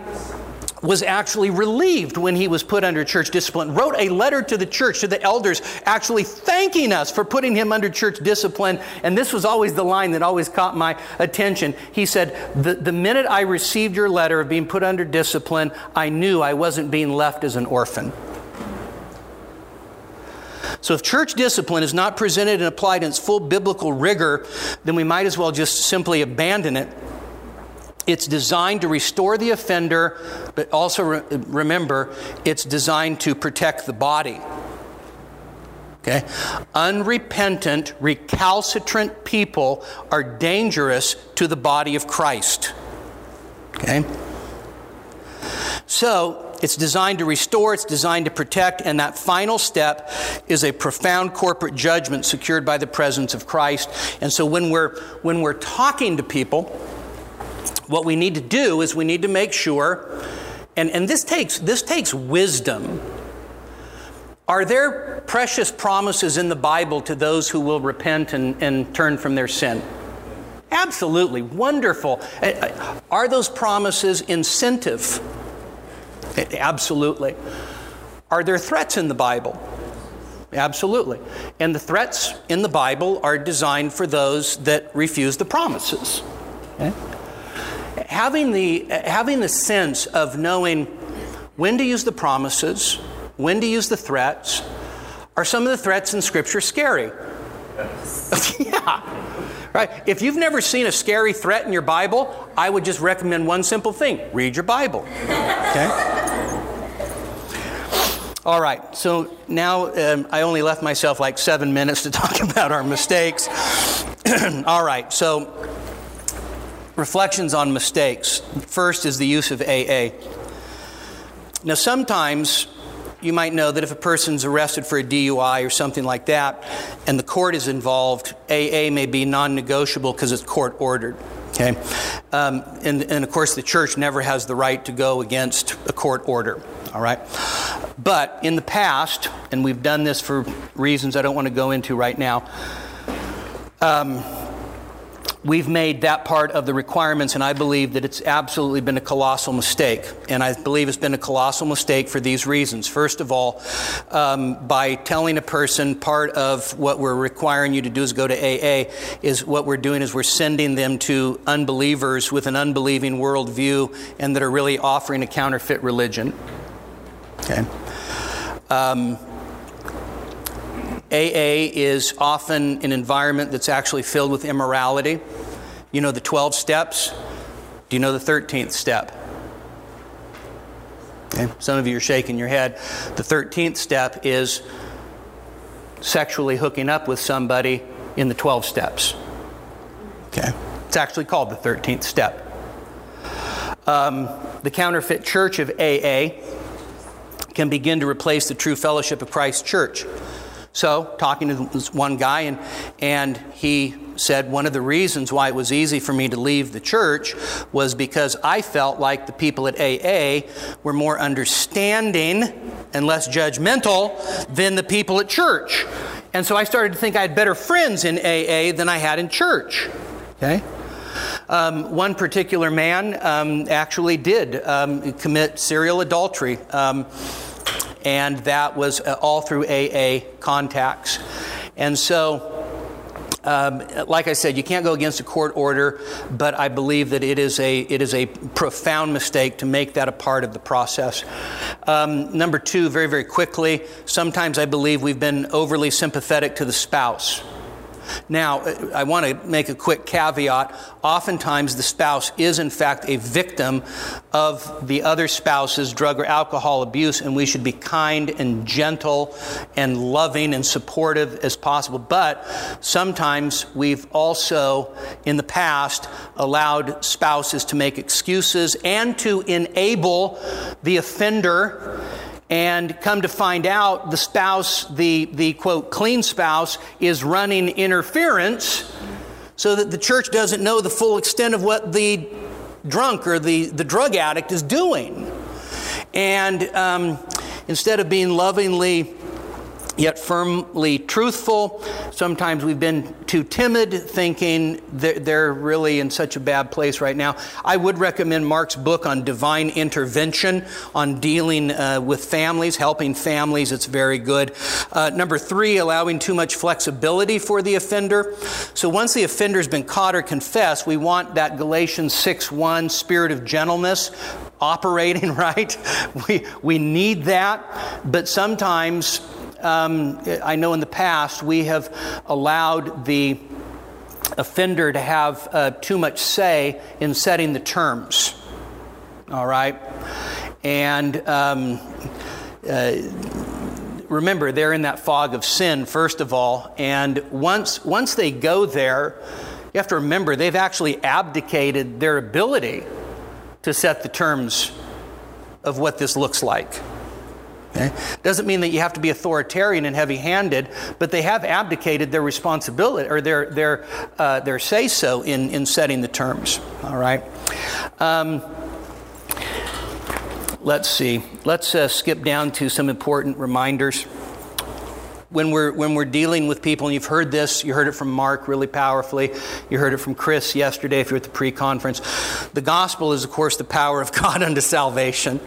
was actually relieved when he was put under church discipline, wrote a letter to the church, to the elders, actually thanking us for putting him under church discipline. And this was always the line that always caught my attention. He said, The, the minute I received your letter of being put under discipline, I knew I wasn't being left as an orphan. So, if church discipline is not presented and applied in its full biblical rigor, then we might as well just simply abandon it it's designed to restore the offender, but also re- remember, it's designed to protect the body. Okay? Unrepentant, recalcitrant people are dangerous to the body of Christ. Okay? So, it's designed to restore, it's designed to protect, and that final step is a profound corporate judgment secured by the presence of Christ. And so when we're when we're talking to people, what we need to do is we need to make sure, and, and this, takes, this takes wisdom. Are there precious promises in the Bible to those who will repent and, and turn from their sin? Absolutely. Wonderful. Are those promises incentive? Absolutely. Are there threats in the Bible? Absolutely. And the threats in the Bible are designed for those that refuse the promises. Okay? Having the, having the sense of knowing when to use the promises, when to use the threats. Are some of the threats in Scripture scary? yeah. Right? If you've never seen a scary threat in your Bible, I would just recommend one simple thing read your Bible. Okay? All right, so now um, I only left myself like seven minutes to talk about our mistakes. All right, so reflections on mistakes. First is the use of AA. Now, sometimes you might know that if a person's arrested for a DUI or something like that, and the court is involved, AA may be non negotiable because it's court ordered. Okay? Um, and, and of course, the church never has the right to go against a court order. All right? But in the past, and we've done this for reasons I don't want to go into right now, um, we've made that part of the requirements, and I believe that it's absolutely been a colossal mistake. And I believe it's been a colossal mistake for these reasons. First of all, um, by telling a person part of what we're requiring you to do is go to AA, is what we're doing is we're sending them to unbelievers with an unbelieving worldview and that are really offering a counterfeit religion. Okay. Um, AA is often an environment that's actually filled with immorality. You know the 12 steps? Do you know the 13th step? Okay. Some of you are shaking your head. The 13th step is sexually hooking up with somebody in the 12 steps. Okay. It's actually called the 13th step. Um, the counterfeit church of AA can begin to replace the true fellowship of Christ's church. So, talking to this one guy, and, and he said one of the reasons why it was easy for me to leave the church was because I felt like the people at AA were more understanding and less judgmental than the people at church. And so I started to think I had better friends in AA than I had in church. Okay? Um, one particular man um, actually did um, commit serial adultery, um, and that was uh, all through AA contacts. And so, um, like I said, you can't go against a court order, but I believe that it is a it is a profound mistake to make that a part of the process. Um, number two, very very quickly, sometimes I believe we've been overly sympathetic to the spouse. Now, I want to make a quick caveat. Oftentimes, the spouse is, in fact, a victim of the other spouse's drug or alcohol abuse, and we should be kind and gentle and loving and supportive as possible. But sometimes we've also, in the past, allowed spouses to make excuses and to enable the offender and come to find out, the spouse, the, the quote, clean spouse, is running interference so that the church doesn't know the full extent of what the drunk or the, the drug addict is doing. And um, instead of being lovingly yet firmly truthful. Sometimes we've been too timid, thinking they're, really in such a bad place right now. I would recommend Mark's book on divine intervention, on dealing uh, with families, helping families. It's very good. Uh, number three, allowing too much flexibility for the offender. So once the offender's been caught or confessed, we want that Galatians 6 1 spirit of gentleness operating, right? We, we need that, but sometimes um, I know in the past we have allowed the offender to have uh, too much say in setting the terms. All right? And um, uh, remember, they're in that fog of sin, first of all. And once, once they go there, you have to remember they've actually abdicated their ability to set the terms of what this looks like. Okay? Doesn't mean that you have to be authoritarian and heavy handed, but they have abdicated their responsibility or their, their, uh, their say so in, in setting the terms. All right? Um, let's see. Let's uh, skip down to some important reminders. When we're, when we're dealing with people, and you've heard this, you heard it from Mark really powerfully, you heard it from Chris yesterday if you're at the pre conference. The gospel is, of course, the power of God unto salvation.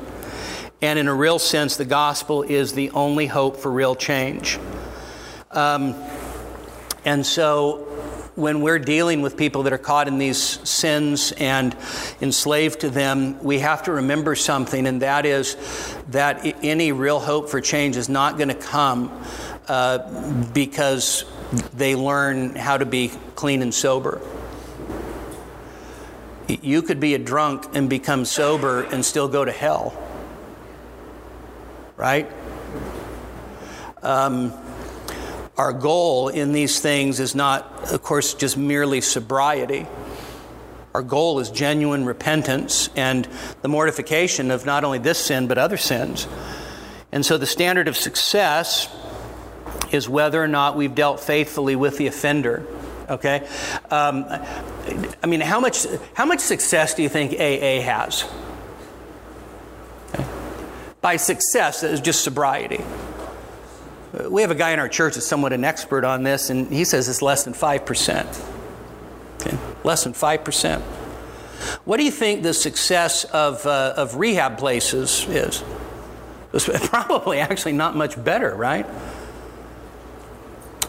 And in a real sense, the gospel is the only hope for real change. Um, and so when we're dealing with people that are caught in these sins and enslaved to them, we have to remember something, and that is that any real hope for change is not going to come uh, because they learn how to be clean and sober. You could be a drunk and become sober and still go to hell right? Um, our goal in these things is not, of course, just merely sobriety. Our goal is genuine repentance and the mortification of not only this sin, but other sins. And so the standard of success is whether or not we've dealt faithfully with the offender. Okay? Um, I mean, how much, how much success do you think AA has? By success is just sobriety. We have a guy in our church that's somewhat an expert on this, and he says it's less than 5%. Okay? Less than 5%. What do you think the success of, uh, of rehab places is? It's probably actually not much better, right?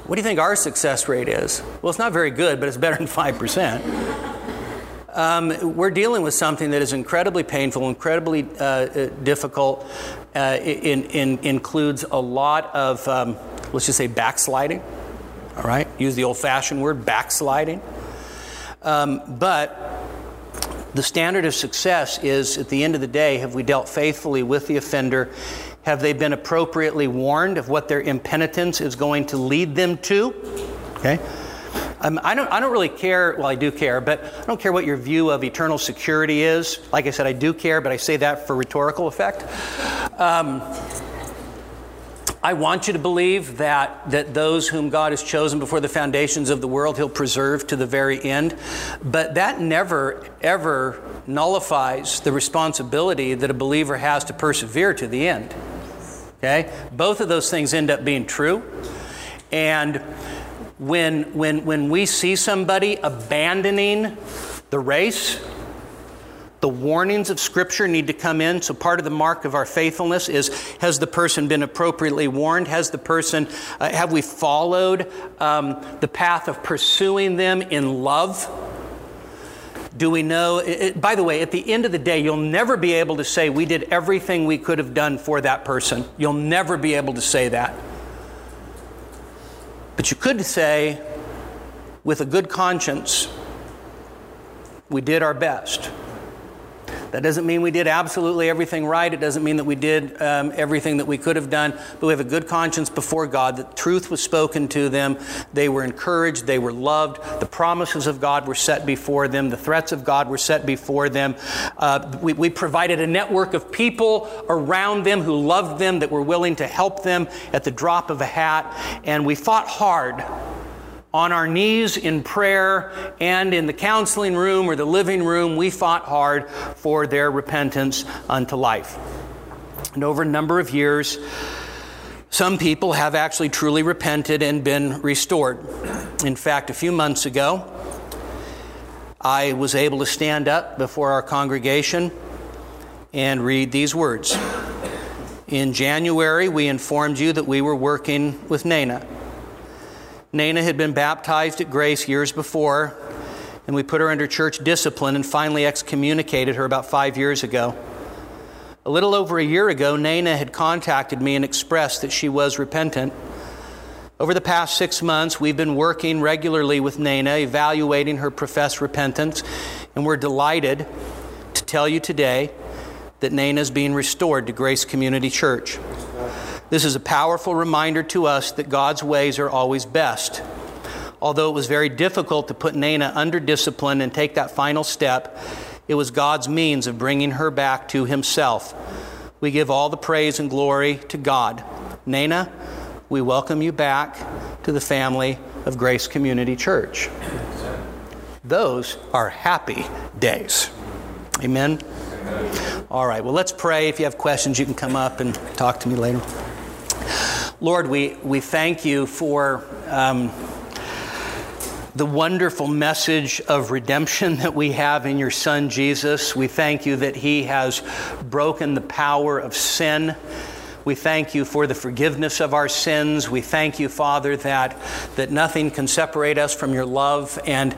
What do you think our success rate is? Well, it's not very good, but it's better than 5% um, we're dealing with something that is incredibly painful, incredibly uh, uh difficult. Uh, in, in, includes a lot of, um, let's just say, backsliding. All right, use the old-fashioned word, backsliding. Um, but the standard of success is, at the end of the day, have we dealt faithfully with the offender? Have they been appropriately warned of what their impenitence is going to lead them to? Okay. Um, I, don't, I don't really care, well, I do care, but I don't care what your view of eternal security is. Like I said, I do care, but I say that for rhetorical effect. Um, I want you to believe that, that those whom God has chosen before the foundations of the world, He'll preserve to the very end. But that never, ever nullifies the responsibility that a believer has to persevere to the end. Okay? Both of those things end up being true. And when, when, when we see somebody abandoning the race, the warnings of Scripture need to come in. So, part of the mark of our faithfulness is has the person been appropriately warned? Has the person, uh, have we followed um, the path of pursuing them in love? Do we know? It, by the way, at the end of the day, you'll never be able to say we did everything we could have done for that person. You'll never be able to say that. But you could say, with a good conscience, we did our best. That doesn't mean we did absolutely everything right. It doesn't mean that we did um, everything that we could have done, but we have a good conscience before God. The truth was spoken to them. They were encouraged. They were loved. The promises of God were set before them. The threats of God were set before them. Uh, we, we provided a network of people around them who loved them, that were willing to help them at the drop of a hat. And we fought hard on our knees in prayer and in the counseling room or the living room, we fought hard for their repentance unto life. And over a number of years, some people have actually truly repented and been restored. In fact, a few months ago, I was able to stand up before our congregation and read these words. In January, we informed you that we were working with Nana. Nana had been baptized at Grace years before, and we put her under church discipline and finally excommunicated her about five years ago. A little over a year ago, Nana had contacted me and expressed that she was repentant. Over the past six months, we've been working regularly with Nana, evaluating her professed repentance, and we're delighted to tell you today that Nana is being restored to Grace Community Church. This is a powerful reminder to us that God's ways are always best. Although it was very difficult to put Nana under discipline and take that final step, it was God's means of bringing her back to Himself. We give all the praise and glory to God. Nana, we welcome you back to the family of Grace Community Church. Those are happy days. Amen. All right, well, let's pray. If you have questions, you can come up and talk to me later. Lord, we, we thank you for um, the wonderful message of redemption that we have in your Son, Jesus. We thank you that He has broken the power of sin. We thank you for the forgiveness of our sins. We thank you, Father, that, that nothing can separate us from your love. And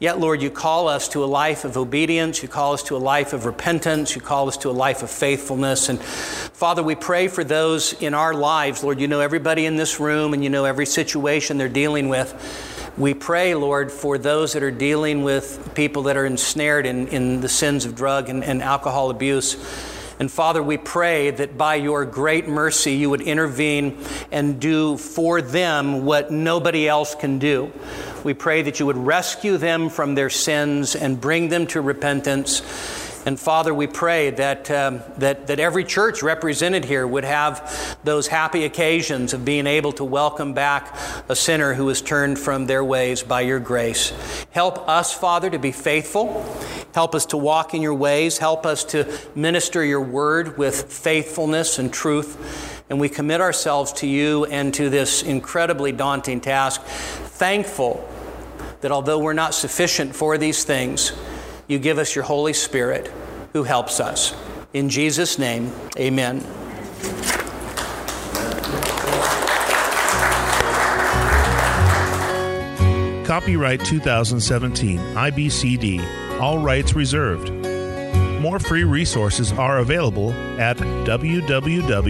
Yet, Lord, you call us to a life of obedience. You call us to a life of repentance. You call us to a life of faithfulness. And Father, we pray for those in our lives. Lord, you know everybody in this room and you know every situation they're dealing with. We pray, Lord, for those that are dealing with people that are ensnared in, in the sins of drug and, and alcohol abuse. And Father, we pray that by your great mercy, you would intervene and do for them what nobody else can do. We pray that you would rescue them from their sins and bring them to repentance. And Father, we pray that, um, that, that every church represented here would have those happy occasions of being able to welcome back a sinner who has turned from their ways by your grace. Help us, Father, to be faithful. Help us to walk in your ways. Help us to minister your word with faithfulness and truth. And we commit ourselves to you and to this incredibly daunting task, thankful that although we're not sufficient for these things, you give us your Holy Spirit who helps us. In Jesus' name, amen.
Copyright 2017, IBCD, all rights reserved. More free resources are available at www.ibcd.org.